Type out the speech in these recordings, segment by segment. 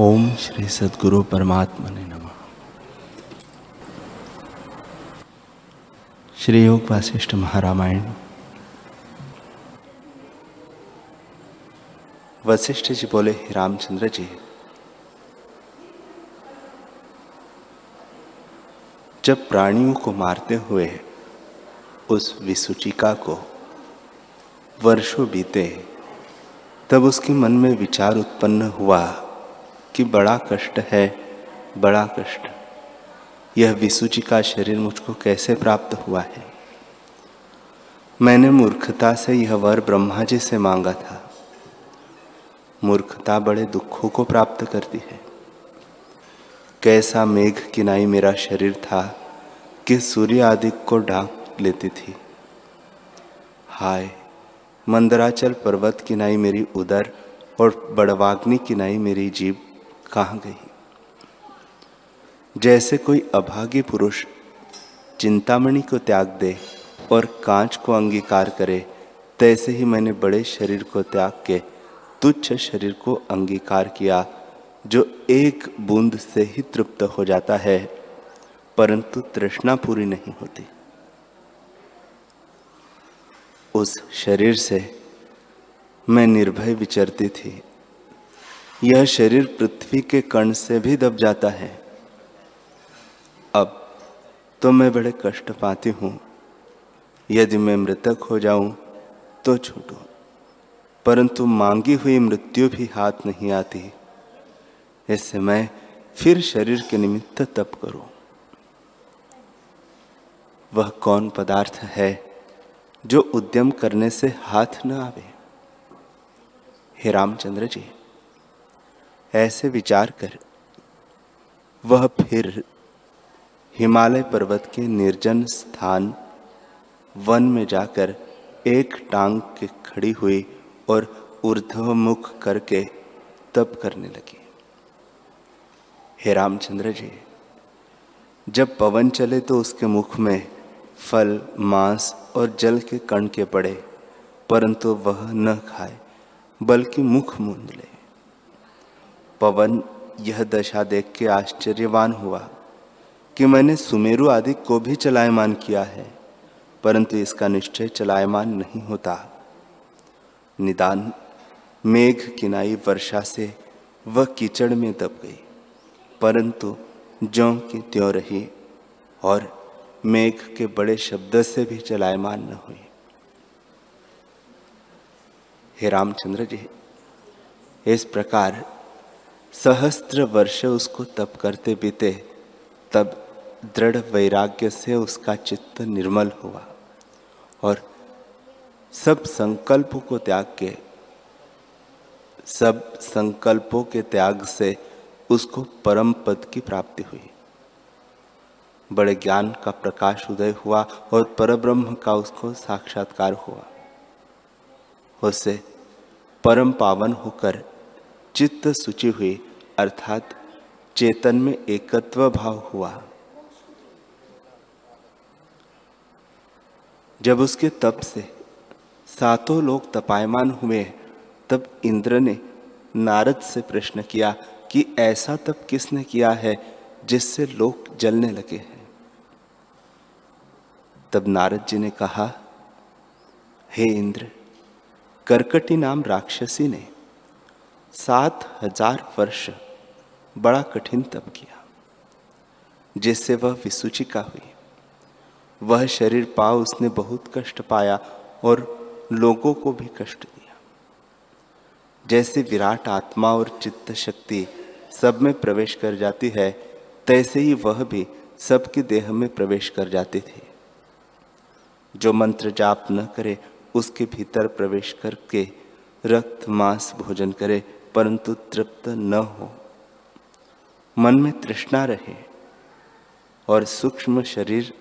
ओम श्री सदगुरु परमात्मा ने नम। श्री योग वासिष्ठ महारामायण। वशिष्ठ जी बोले रामचंद्र जी, जब प्राणियों को मारते हुए उस विसुचिका को वर्षों बीते, तब उसके मन में विचार उत्पन्न हुआ कि बड़ा कष्ट है, बड़ा कष्ट। यह विसुचि का शरीर मुझको कैसे प्राप्त हुआ है? मैंने मूर्खता से यह वर ब्रह्मा जी से मांगा था। मूर्खता बड़े दुखों को प्राप्त करती है। कैसा मेघ किनाई मेरा शरीर था कि सूर्य आदि को ढांक लेती थी। हाय, मंदराचल पर्वत किनाई मेरी उदर और बड़वाग्नि किनाई मेरी जीव कहाँ गई? जैसे कोई अभागी पुरुष चिंतामणि को त्याग दे और कांच को अंगीकार करे, तैसे ही मैंने बड़े शरीर को त्याग के तुच्छ शरीर को अंगीकार किया, जो एक बूंद से ही तृप्त हो जाता है, परंतु तृष्णा पूरी नहीं होती। उस शरीर से मैं निर्भय विचरती थी। यह शरीर पृथ्वी के कण से भी दब जाता है। अब तो मैं बड़े कष्ट पाती हूँ। यदि मैं मृतक हो जाऊँ तो छूटो। परंतु मांगी हुई मृत्यु भी हाथ नहीं आती। ऐसे मैं फिर शरीर के निमित्त तप करूँ। वह कौन पदार्थ है जो उद्यम करने से हाथ न आवे? हे रामचंद्र जी। ऐसे विचार कर। वह फिर हिमालय पर्वत के निर्जन स्थान वन में जाकर एक टांग के खड़ी हुई और ऊर्ध्वमुख करके तप करने लगी। हे रामचंद्र जी, जब पवन चले तो उसके मुख में फल, मांस और जल के कण के पड़े, परंतु वह न खाए, बल्कि मुख मूंद ले। पवन यह दशा देख के आश्चर्यवान हुआ कि मैंने सुमेरु आदि को भी चलायमान किया है, परंतु इसका निश्चय चलायमान नहीं होता। निदान, मेघ किनाई वर्षा से वह कीचड़ में दब गई, परंतु ज्यों की त्यों रही और मेघ के बड़े शब्द से भी चलायमान न हुई। हे रामचंद्र जी, इस प्रकार सहस्त्र वर्ष उसको तप करते बीते, तब दृढ़ वैराग्य से उसका चित्त निर्मल हुआ और सब संकल्पों को त्याग के, सब संकल्पों के त्याग से उसको परम पद की प्राप्ति हुई। बड़े ज्ञान का प्रकाश उदय हुआ और परब्रह्म का उसको साक्षात्कार हुआ। उससे परम पावन होकर चित्त सूची हुई अर्थात चेतन में एकत्व भाव हुआ। जब उसके तप से सातों लोग तपायमान हुए, तब इंद्र ने नारद से प्रश्न किया कि ऐसा तप किसने किया है जिससे लोग जलने लगे हैं? तब नारद जी ने कहा, हे इंद्र, करकटी नाम राक्षसी ने सात हज़ार वर्ष बड़ा कठिन तप किया, जिससे वह विसूचिका हुई। वह शरीर पा उसने बहुत कष्ट पाया और लोगों को भी कष्ट दिया। जैसे विराट आत्मा और चित्त शक्ति सब में प्रवेश कर जाती है, तैसे ही वह भी सबके देह में प्रवेश कर जाती थी। जो मंत्र जाप न करे, उसके भीतर प्रवेश करके रक्त मांस भोजन करे परंतु तृप्त न हो। मन में तृष्णा रहे और सूक्ष्म शरीर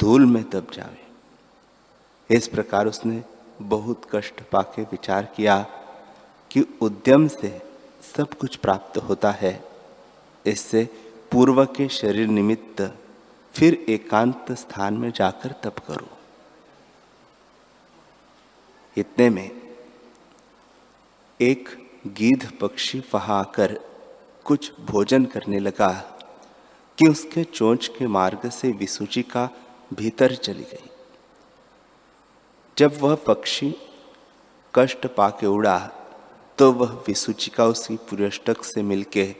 धूल में दब जावे। इस प्रकार उसने बहुत कष्ट पाके विचार किया कि उद्यम से सब कुछ प्राप्त होता है। इससे पूर्व के शरीर निमित्त फिर एकांत स्थान में जाकर तप करो। इतने में एक गीध पक्षी वहाँ आकर कुछ भोजन करने लगा कि उसके चोंच के मार्ग से विसूची का भीतर चली गई। जब वह पक्षी कष्ट पाके उड़ा तो वह विसूचिका उसकी पुरष्टक से मिलके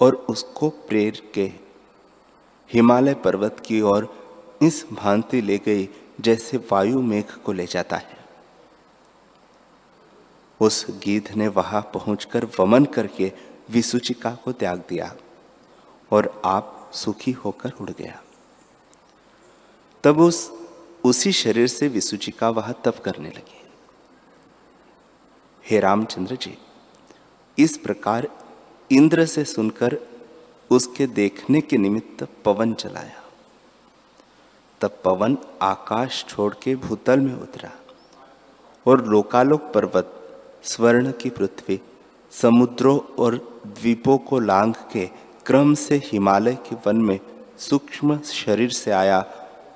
और उसको प्रेर के हिमालय पर्वत की ओर इस भांति ले गई जैसे वायु मेघ को ले जाता है। उस गीध ने वहाँ पहुंचकर वमन करके विसूचिका को त्याग दिया और आप सुखी होकर उड़ गया। तब उस, उसी शरीर से विसूचिका वह तप करने लगी। हे रामचंद्र जी, इस प्रकार इंद्र से सुनकर उसके देखने के निमित्त पवन चलाया। तब पवन आकाश छोड़ के भूतल में उतरा और लोकालोक पर्वत स्वर्ण की पृथ्वी, समुद्रों और द्वीपों को लांग के क्रम से हिमालय के वन में सूक्ष्म शरीर से आया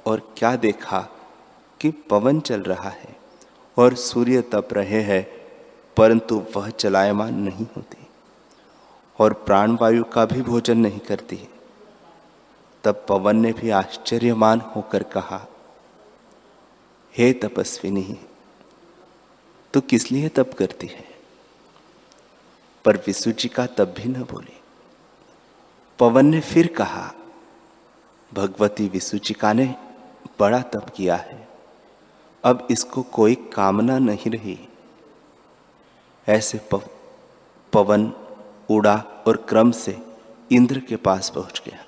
और क्या देखा कि पवन चल रहा है और सूर्य तप रहे हैं, परंतु वह चलायमान नहीं होती और प्राणवायु का भी भोजन नहीं करती। है तब पवन ने भी आश्चर्यमान होकर कहा, हे तपस्विनी तो किस लिए तप करती है? पर विसुचिका तब भी न बोली। पवन ने फिर कहा, भगवती विसुचिका ने बड़ा तप किया है। अब इसको कोई कामना नहीं रही। ऐसे पवन, उड़ा और क्रम से इंद्र के पास पहुँच गया।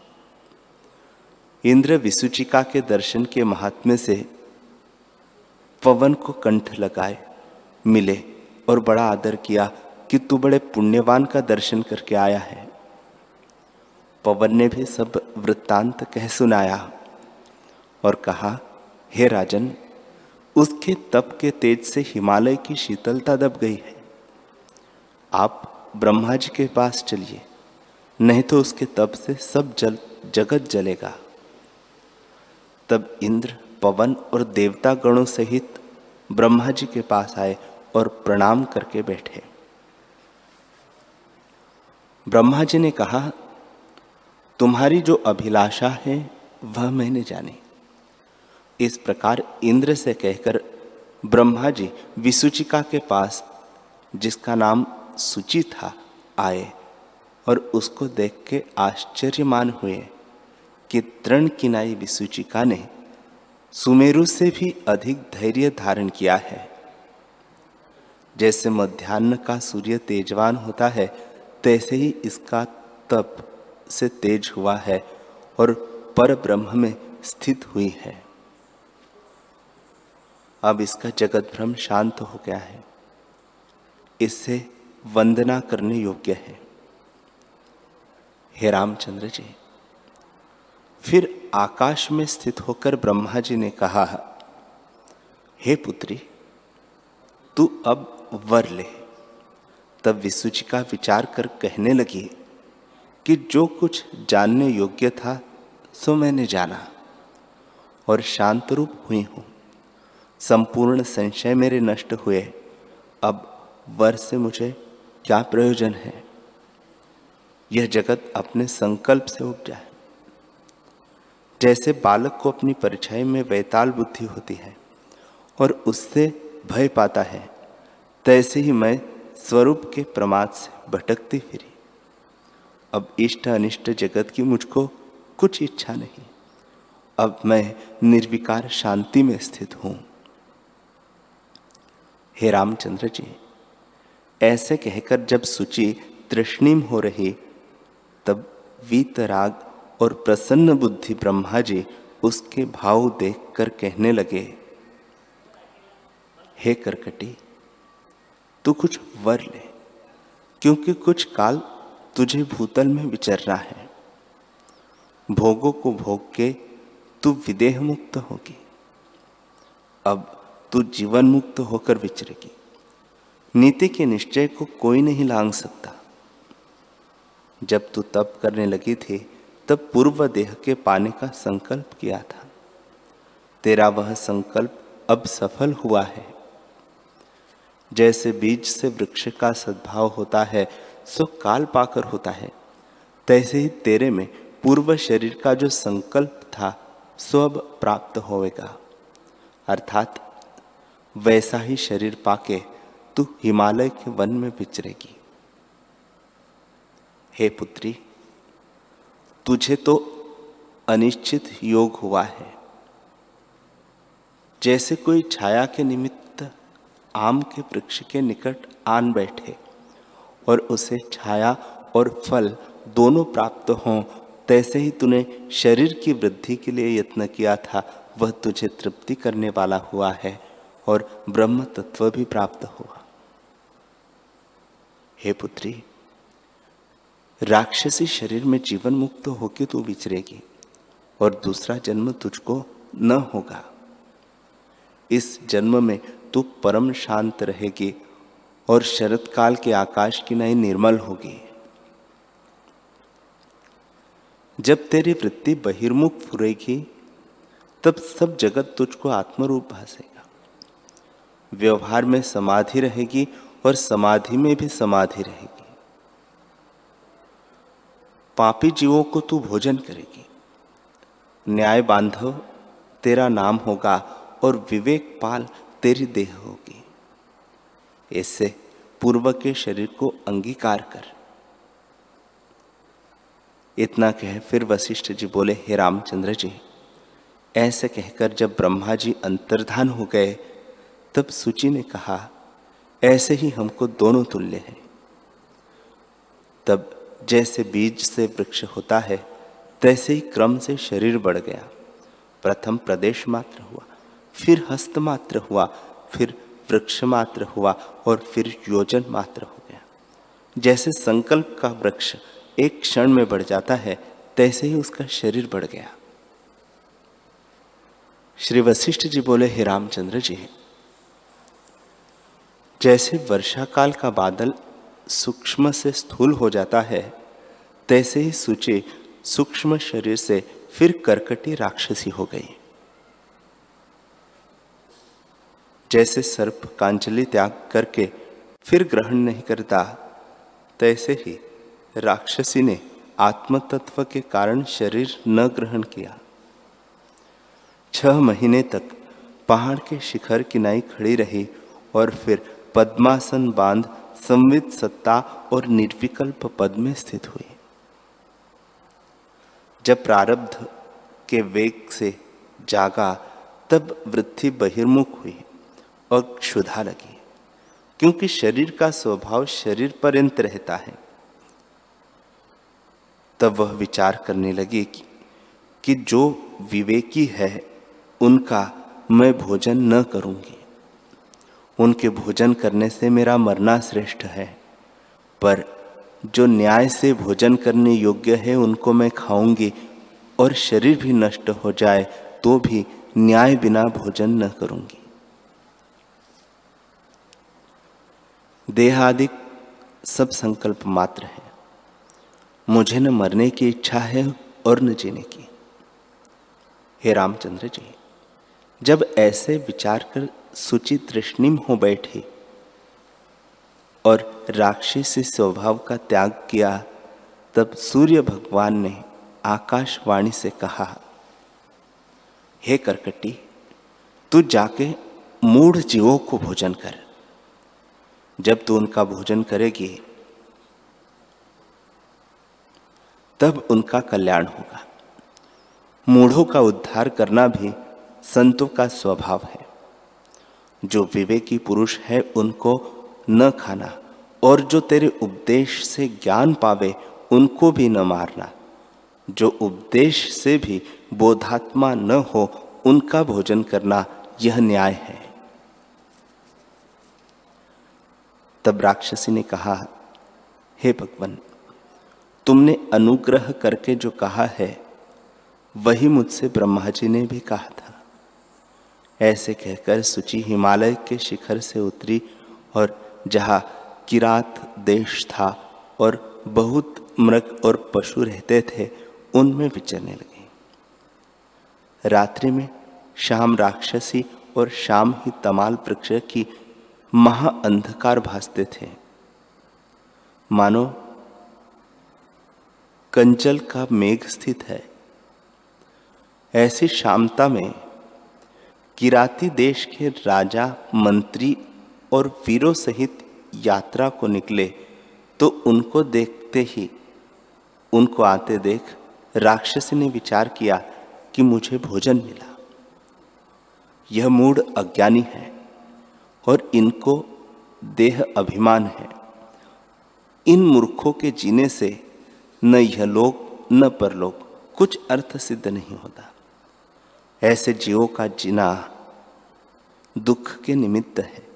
इंद्र विसुचिका के दर्शन के महात्म्य से पवन को कंठ लगाए। मिले और बड़ा आदर किया कि तू बड़े पुण्यवान का दर्शन करके आया है। पवन ने भी सब वृत्तांत कह सुनाया और कहा, हे राजन, उसके तप के तेज से हिमालय की शीतलता दब गई है। आप ब्रह्मा जी के पास चलिए, नहीं तो उसके तप से सब जल, जगत जलेगा। तब इंद्र, पवन और देवता गणों सहित ब्रह्मा जी के पास आए और प्रणाम करके बैठे। ब्रह्मा जी ने कहा, तुम्हारी जो अभिलाषा है, वह मैंने जानी। इस प्रकार इंद्र से कहकर ब्रह्मा जी विसुचिका के पास, जिसका नाम सुचि था, आए और उसको देख के आश्चर्यमान हुए कि तृण किनाई विसुचिका ने सुमेरु से भी अधिक धैर्य धारण किया है। जैसे मध्यान्ह का सूर्य तेजवान होता है, तैसे ही इसका तप से तेज हुआ है और पर ब्रह्म में स्थित हुई है। अब इसका जगत भ्रम शांत हो गया है। इससे वंदना करने योग्य है। हे रामचंद्र जी, फिर आकाश में स्थित होकर ब्रह्मा जी ने कहा, हे पुत्री, तू अब वर ले। तब विसुचिका विचार कर कहने लगी कि जो कुछ जानने योग्य था, सो मैंने जाना और शांत रूप हुई हूँ। संपूर्ण संशय मेरे नष्ट हुए। अब वर से मुझे क्या प्रयोजन है? यह जगत अपने संकल्प से उपजा है। जैसे बालक को अपनी परिचय में वैताल बुद्धि होती है और उससे भय पाता है तैसे ही मैं स्वरूप के प्रमाद से भटकती फिरी। अब इष्ट अनिष्ट जगत की मुझको कुछ इच्छा नहीं। अब मैं निर्विकार शांति में स्थित हूँ। हे रामचंद्र जी, ऐसे कहकर जब सुचि तृष्णिम हो रही, तब वीतराग और प्रसन्न बुद्धि ब्रह्मा जी उसके भाव देखकर कहने लगे, हे करकटी तू कुछ वर ले, क्योंकि कुछ काल तुझे भूतल में विचरना है। भोगों को भोग के तू विदेह मुक्त होगी। अब तू जीवन मुक्त होकर विचरेगी। नीति के निश्चय को कोई नहीं लांग सकता। जब तू तप करने लगी थी, तब पूर्व देह के पाने का संकल्प किया था। तेरा वह संकल्प अब सफल हुआ है। जैसे बीज से वृक्ष का सद्भाव होता है, सो काल पाकर होता है। तैसे ही तेरे में पूर्व शरीर का जो संकल्प था, सो अब प्राप्त होएगा अर्थात, वैसा ही शरीर पाके तू हिमालय के वन में विचरेगी हे पुत्री, तुझे तो अनिश्चित योग हुआ है। जैसे कोई छाया के निमित्त आम के वृक्ष के निकट आन बैठे और उसे छाया और फल दोनों प्राप्त हों। तैसे ही तूने शरीर की वृद्धि के लिए यत्न किया था, वह तुझे तृप्ति करने वाला हुआ है और ब्रह्म तत्व भी प्राप्त हुआ। हे पुत्री, राक्षसी शरीर में जीवन मुक्त होकर तू विचरेगी और दूसरा जन्म तुझको न होगा। इस जन्म में तू परम शांत रहेगी और शरत काल के आकाश की नई निर्मल होगी। जब तेरी वृत्ति बहिर्मुख फुरेगी, तब सब जगत तुझको आत्मरूप भासेगा। व्यवहार में समाधि रहेगी और समाधि में भी समाधि रहेगी। पापी जीवों को तू भोजन करेगी। न्याय बांधव तेरा नाम होगा और विवेक पाल तेरी देह होगी। इससे पूर्व के शरीर को अंगीकार कर। इतना कह फिर वशिष्ठ जी बोले, हे रामचंद्र जी, ऐसे कहकर जब ब्रह्मा जी अंतर्धान हो गए, तब सूची ने कहा, ऐसे ही हमको दोनों तुल्य हैं। तब जैसे बीज से वृक्ष होता है, तैसे ही क्रम से शरीर बढ़ गया। प्रथम प्रदेश मात्र हुआ। फिर हस्त मात्र हुआ, फिर वृक्ष मात्र हुआ और फिर योजन मात्र हो गया। जैसे संकल्प का वृक्ष एक क्षण में बढ़ जाता है, तैसे ही उसका शरीर बढ़ गया। श्री वशिष्ठ जी बोले, हे रामचंद्र जी, जैसे वर्षा काल का बादल सूक्ष्म से स्थूल हो जाता है, तैसे ही सूची सूक्ष्म शरीर से फिर करकटी राक्षसी हो गई। जैसे सर्प कांचली त्याग करके फिर ग्रहण नहीं करता, तैसे ही राक्षसी ने आत्मतत्व के कारण शरीर न ग्रहण किया। छह महीने तक पहाड़ के शिखर किनाई खड़ी रही और फिर पद्मासन बाँध संवित सत्ता और निर्विकल्प पद में स्थित हुई। जब प्रारब्ध के वेग से जागा, तब वृद्धि बहिर्मुख हुई। और क्षुधा लगी। क्योंकि शरीर का स्वभाव शरीर पर्यंत रहता है। तब वह विचार करने लगी कि, कि जो विवेकी है उनका मैं भोजन न करूँगी। उनके भोजन करने से मेरा मरना श्रेष्ठ है। पर जो न्याय से भोजन करने योग्य है उनको मैं खाऊँगी और शरीर भी नष्ट हो जाए तो भी न्याय बिना भोजन न करूँगी। देहादिक सब संकल्प मात्र है। मुझे न मरने की इच्छा है और न जीने की। हे रामचंद्र जी, जब ऐसे विचार कर सूची तृष्णिम हो बैठी और राक्षसी स्वभाव का त्याग किया, तब सूर्य भगवान ने आकाशवाणी से कहा, हे करकटी, तू जाके मूढ़ जीवों को भोजन कर। जब तू उनका भोजन करेगी, तब उनका कल्याण होगा। मूढ़ों का उद्धार करना भी संतों का स्वभाव है। जो विवेकी पुरुष है, उनको न खाना और जो तेरे उपदेश से ज्ञान पावे, उनको भी न मारना। जो उपदेश से भी बोधात्मा न हो, उनका भोजन करना यह न्याय है। तब राक्षसी ने कहा, हे भगवान, तुमने अनुग्रह करके जो कहा है, वही मुझसे ब्रह्मा जी ने भी कहा था। ऐसे कहकर सुचि हिमालय के शिखर से उतरी और जहाँ किरात देश था और बहुत मृग और पशु रहते थे, उनमें विचरने लगे। रात्रि में शाम राक्षसी और शाम ही तमाल वृक्ष की महा अंधकार भासते थे। मानो, कंचल का मेघ स्थित है। ऐसी शामता में किराती देश के राजा, मंत्री और वीरों सहित यात्रा को निकले तो उनको देखते ही, उनको आते देख राक्षसी ने विचार किया कि मुझे भोजन मिला। यह मूड अज्ञानी है। और इनको देह अभिमान है। इन मूर्खों के जीने से न यह लोक, न परलोक कुछ अर्थ सिद्ध नहीं होता। ऐसे जीवों का जीना दुख के निमित्त है।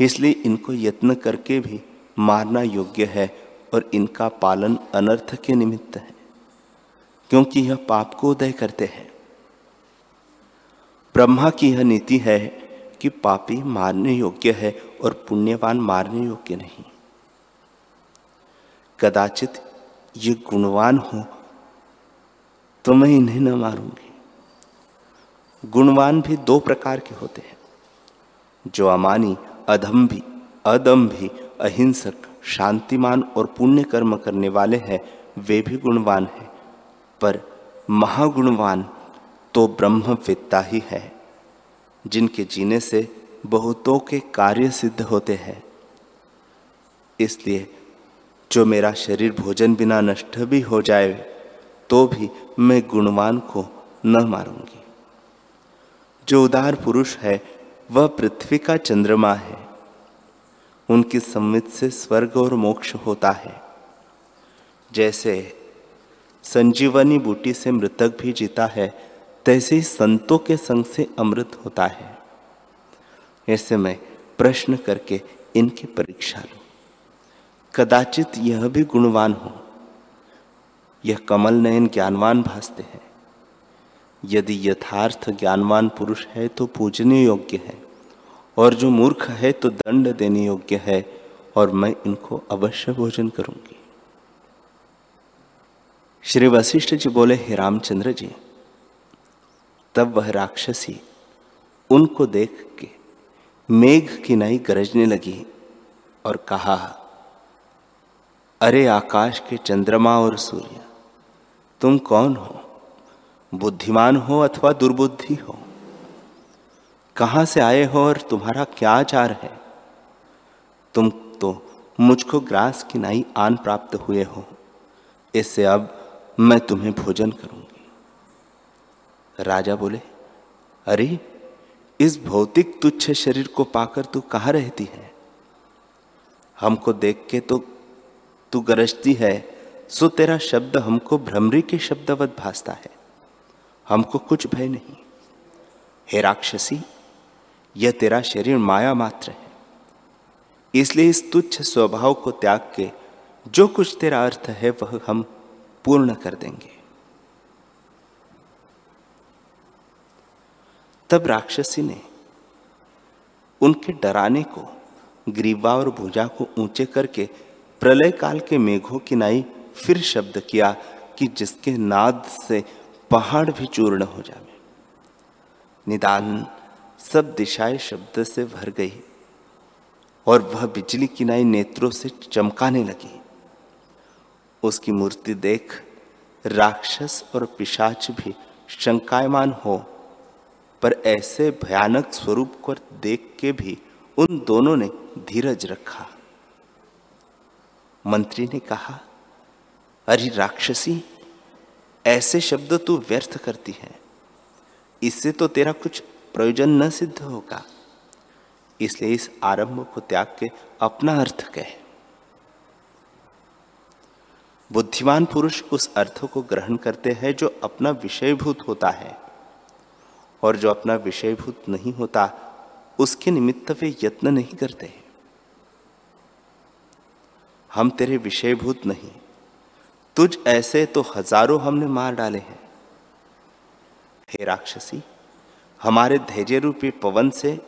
इसलिए इनको यत्न करके भी मारना योग्य है और इनका पालन अनर्थ के निमित्त है, क्योंकि यह पाप को उदय करते हैं। ब्रह्मा की यह नीति है कि पापी मारने योग्य है और पुण्यवान मारने योग्य नहीं। कदाचित ये गुणवान हो तो मैं इन्हें न मारूँगी। गुणवान भी दो प्रकार के होते हैं। जो अमानी, अधम्भी, अदम्भी, अहिंसक, शांतिमान और पुण्य कर्म करने वाले हैं, वे भी गुणवान हैं। पर महागुणवान तो ब्रह्मविद्ता ही है। जिनके जीने से बहुतों के कार्य सिद्ध होते हैं। इसलिए जो मेरा शरीर भोजन बिना नष्ट भी हो जाए तो भी मैं गुणवान को न मारूँगी। जो उदार पुरुष है, वह पृथ्वी का चंद्रमा है। उनकी सम्मित से स्वर्ग और मोक्ष होता है। जैसे संजीवनी बूटी से मृतक भी जीता है तैसे ही संतों के संग से अमृत होता है। ऐसे में प्रश्न करके इनकी परीक्षा लो। कदाचित यह भी गुणवान हो। यह कमल नयन ज्ञानवान भासते हैं। यदि यथार्थ ज्ञानवान पुरुष है तो पूजने योग्य है, और जो मूर्ख है तो दंड देने योग्य है, और मैं इनको अवश्य भोजन करूँगी। श्री वशिष्ठ जी बोले, हे रामचंद्र जी तब वह राक्षसी उनको देख के मेघ की नई गरजने लगी और कहा, अरे आकाश के चंद्रमा और सूर्य, तुम कौन हो? बुद्धिमान हो अथवा दुर्बुद्धि हो? कहाँ से आए हो और तुम्हारा क्या आचार है? तुम तो मुझको ग्रास की नाई आन प्राप्त हुए हो। इससे अब मैं तुम्हें भोजन करूँगी राजा बोले, अरे, इस भौतिक तुच्छ शरीर को पाकर तू कहाँ रहती है? हमको देख के तो तू गरजती है, सो तेरा शब्द हमको भ्रमरी के शब्दवत भासता है। हमको कुछ भय नहीं। हे राक्षसी, यह तेरा शरीर माया मात्र है। इसलिए इस तुच्छ स्वभाव को त्याग के जो कुछ तेरा अर्थ है, वह हम पूर्ण कर देंगे। तब राक्षसी ने उनके डराने को, ग्रीवा और भुजा को ऊँचे करके प्रलय काल के मेघों की नाई फिर शब्द किया कि जिसके नाद से पहाड़ भी चूर्ण हो जावे। निदान सब दिशाएँ शब्द से भर गई और वह बिजली की नाई नेत्रों से चमकाने लगी। उसकी मूर्ति देख राक्षस और पिशाच भी शंकायमान हो पर ऐसे भयानक स्वरूप को देख के भी उन दोनों ने धीरज रखा। मंत्री ने कहा, अरे राक्षसी, ऐसे शब्द तू व्यर्थ करती है। इससे तो तेरा कुछ प्रयोजन न सिद्ध होगा। इसलिए इस आरंभ को त्याग के अपना अर्थ कहे। बुद्धिमान पुरुष उस अर्थ को ग्रहण करते हैं जो अपना विषयभूत होता है। और जो अपना विषयभूत नहीं होता, उसके निमित्त वे यत्न नहीं करते हम तेरे विषयभूत नहीं। तुझ ऐसे तो हज़ारों हमने मार डाले हैं। हे राक्षसी, हमारे धैर्य रूपी पवन से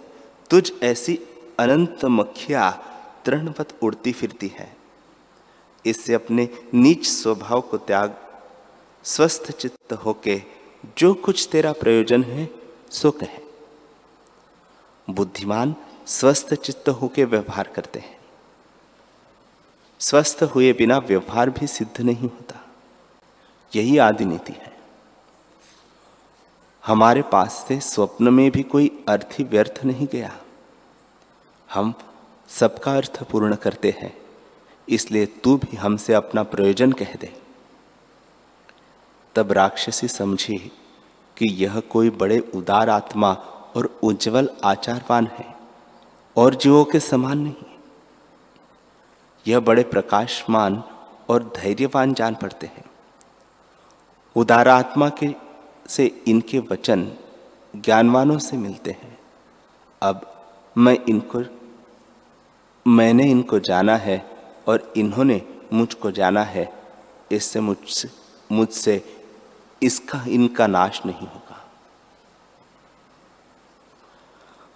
तुझ ऐसी अनंत मक्खिया तृणवत उड़ती फिरती है। इससे अपने नीच स्वभाव को त्याग, स्वस्थ चित्त होके जो कुछ तेरा प्रयोजन है सो है। बुद्धिमान स्वस्थ चित्त होकर व्यवहार करते हैं। स्वस्थ हुए बिना व्यवहार भी सिद्ध नहीं होता। यही आदि नीति है। हमारे पास से स्वप्न में भी कोई अर्थ व्यर्थ नहीं गया। हम सबका अर्थ पूर्ण करते हैं, इसलिए तू भी हमसे अपना प्रयोजन कह दे। तब राक्षसी समझी कि यह कोई बड़े उदार आत्मा और उज्जवल आचारवान है और जीवों के समान नहीं। यह बड़े प्रकाशमान और धैर्यवान जान पड़ते हैं। उदार आत्मा के से इनके वचन ज्ञानवानों से मिलते हैं। अब मैं इनको, मैंने इनको जाना है और इन्होंने मुझको जाना है। इससे मुझसे मुझसे इसका इनका नाश नहीं होगा।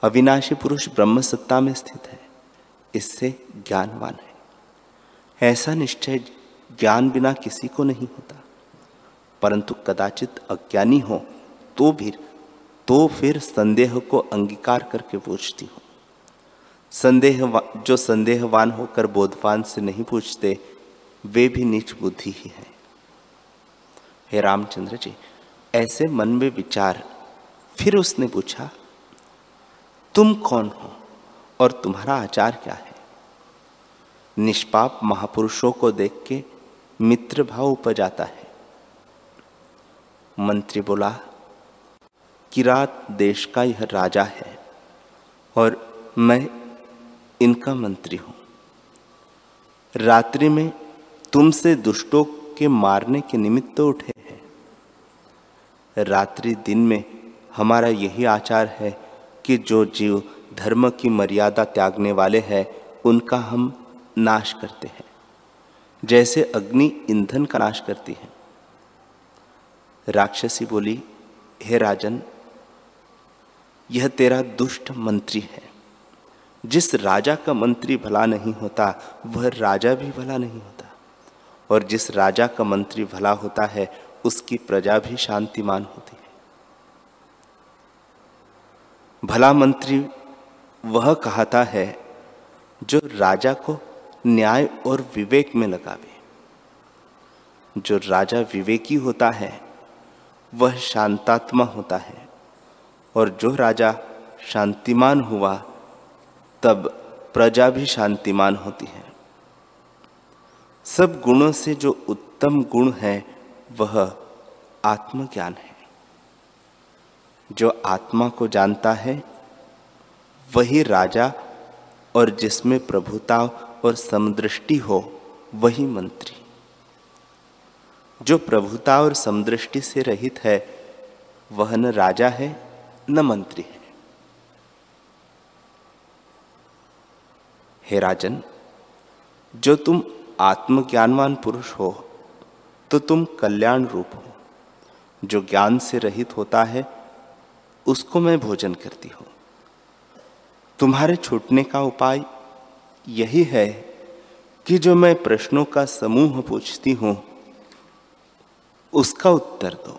अविनाशी पुरुष ब्रह्म सत्ता में स्थित है। इससे ज्ञानवान है। ऐसा निश्चय ज्ञान बिना किसी को नहीं होता। परंतु कदाचित अज्ञानी हो तो भी तो फिर संदेह को अंगीकार करके पूछती हो। संदेह जो संदेहवान होकर बोधवान से नहीं पूछते, वे भी नीच बुद्धि ही है। हे रामचंद्र जी, ऐसे मन में विचार, फिर उसने पूछा, तुम कौन हो और तुम्हारा आचार क्या है? निष्पाप महापुरुषों को देख के मित्र भाव उपजाता है। मंत्री बोला किरात देश का यह राजा है और मैं इनका मंत्री हूँ। रात्रि में तुमसे दुष्टों के मारने के निमित्त तो उठे हैं। रात्रि दिन में हमारा यही आचार है कि जो जीव धर्म की मर्यादा त्यागने वाले हैं, उनका हम नाश करते हैं। जैसे अग्नि ईंधन का नाश करती है। राक्षसी बोली, हे राजन, यह तेरा दुष्ट मंत्री है। जिस राजा का मंत्री भला नहीं होता, वह राजा भी भला नहीं होता। और जिस राजा का मंत्री भला होता है, उसकी प्रजा भी शांतिमान होती है। भला मंत्री वह कहता है जो राजा को न्याय और विवेक में लगावे। जो राजा विवेकी होता है, वह शांतात्मा होता है। और जो राजा शांतिमान हुआ, तब प्रजा भी शांतिमान होती है। सब गुणों से जो उत्तम गुण है, वह आत्मज्ञान है। जो आत्मा को जानता है, वही राजा और जिसमें प्रभुता और समदृष्टि हो, वही मंत्री। जो प्रभुता और समदृष्टि से रहित है, वह न राजा है, न मंत्री है। हे राजन, जो तुम आत्मज्ञानवान पुरुष हो तो तुम कल्याण रूप हो। जो ज्ञान से रहित होता है, उसको मैं भोजन करती हूँ। तुम्हारे छूटने का उपाय यही है कि जो मैं प्रश्नों का समूह पूछती हूँ, उसका उत्तर दो।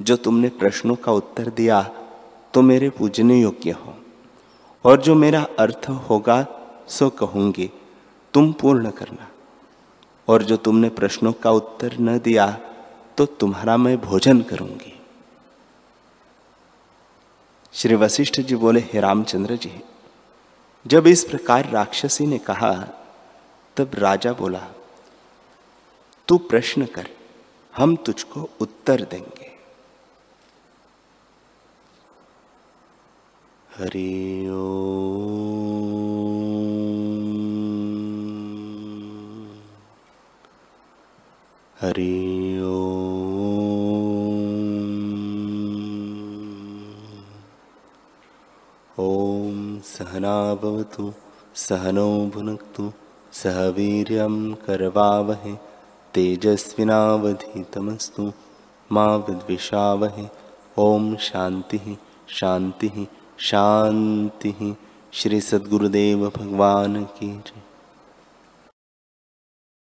जो तुमने प्रश्नों का उत्तर दिया तो मेरे पूजने योग्य हो, और जो मेरा अर्थ होगा, सो कहूँगी। तुम पूर्ण करना। और जो तुमने प्रश्नों का उत्तर न दिया तो तुम्हारा मैं भोजन करूँगी। श्री वशिष्ठ जी बोले, हे रामचंद्र जी, जब इस प्रकार राक्षसी ने कहा, तब राजा बोला, तू प्रश्न कर, हम तुझको उत्तर देंगे। हरि हरि ओ ॐ सहनाभवतु सहनौ भुनक्तु सह वीर्यं करवावहे, तेजस्विनावधीतमस्तु, मा विद्विषावहे। ॐ शान्तिः शान्तिः शांति श्री सद्गुरुदेव भगवान की जय।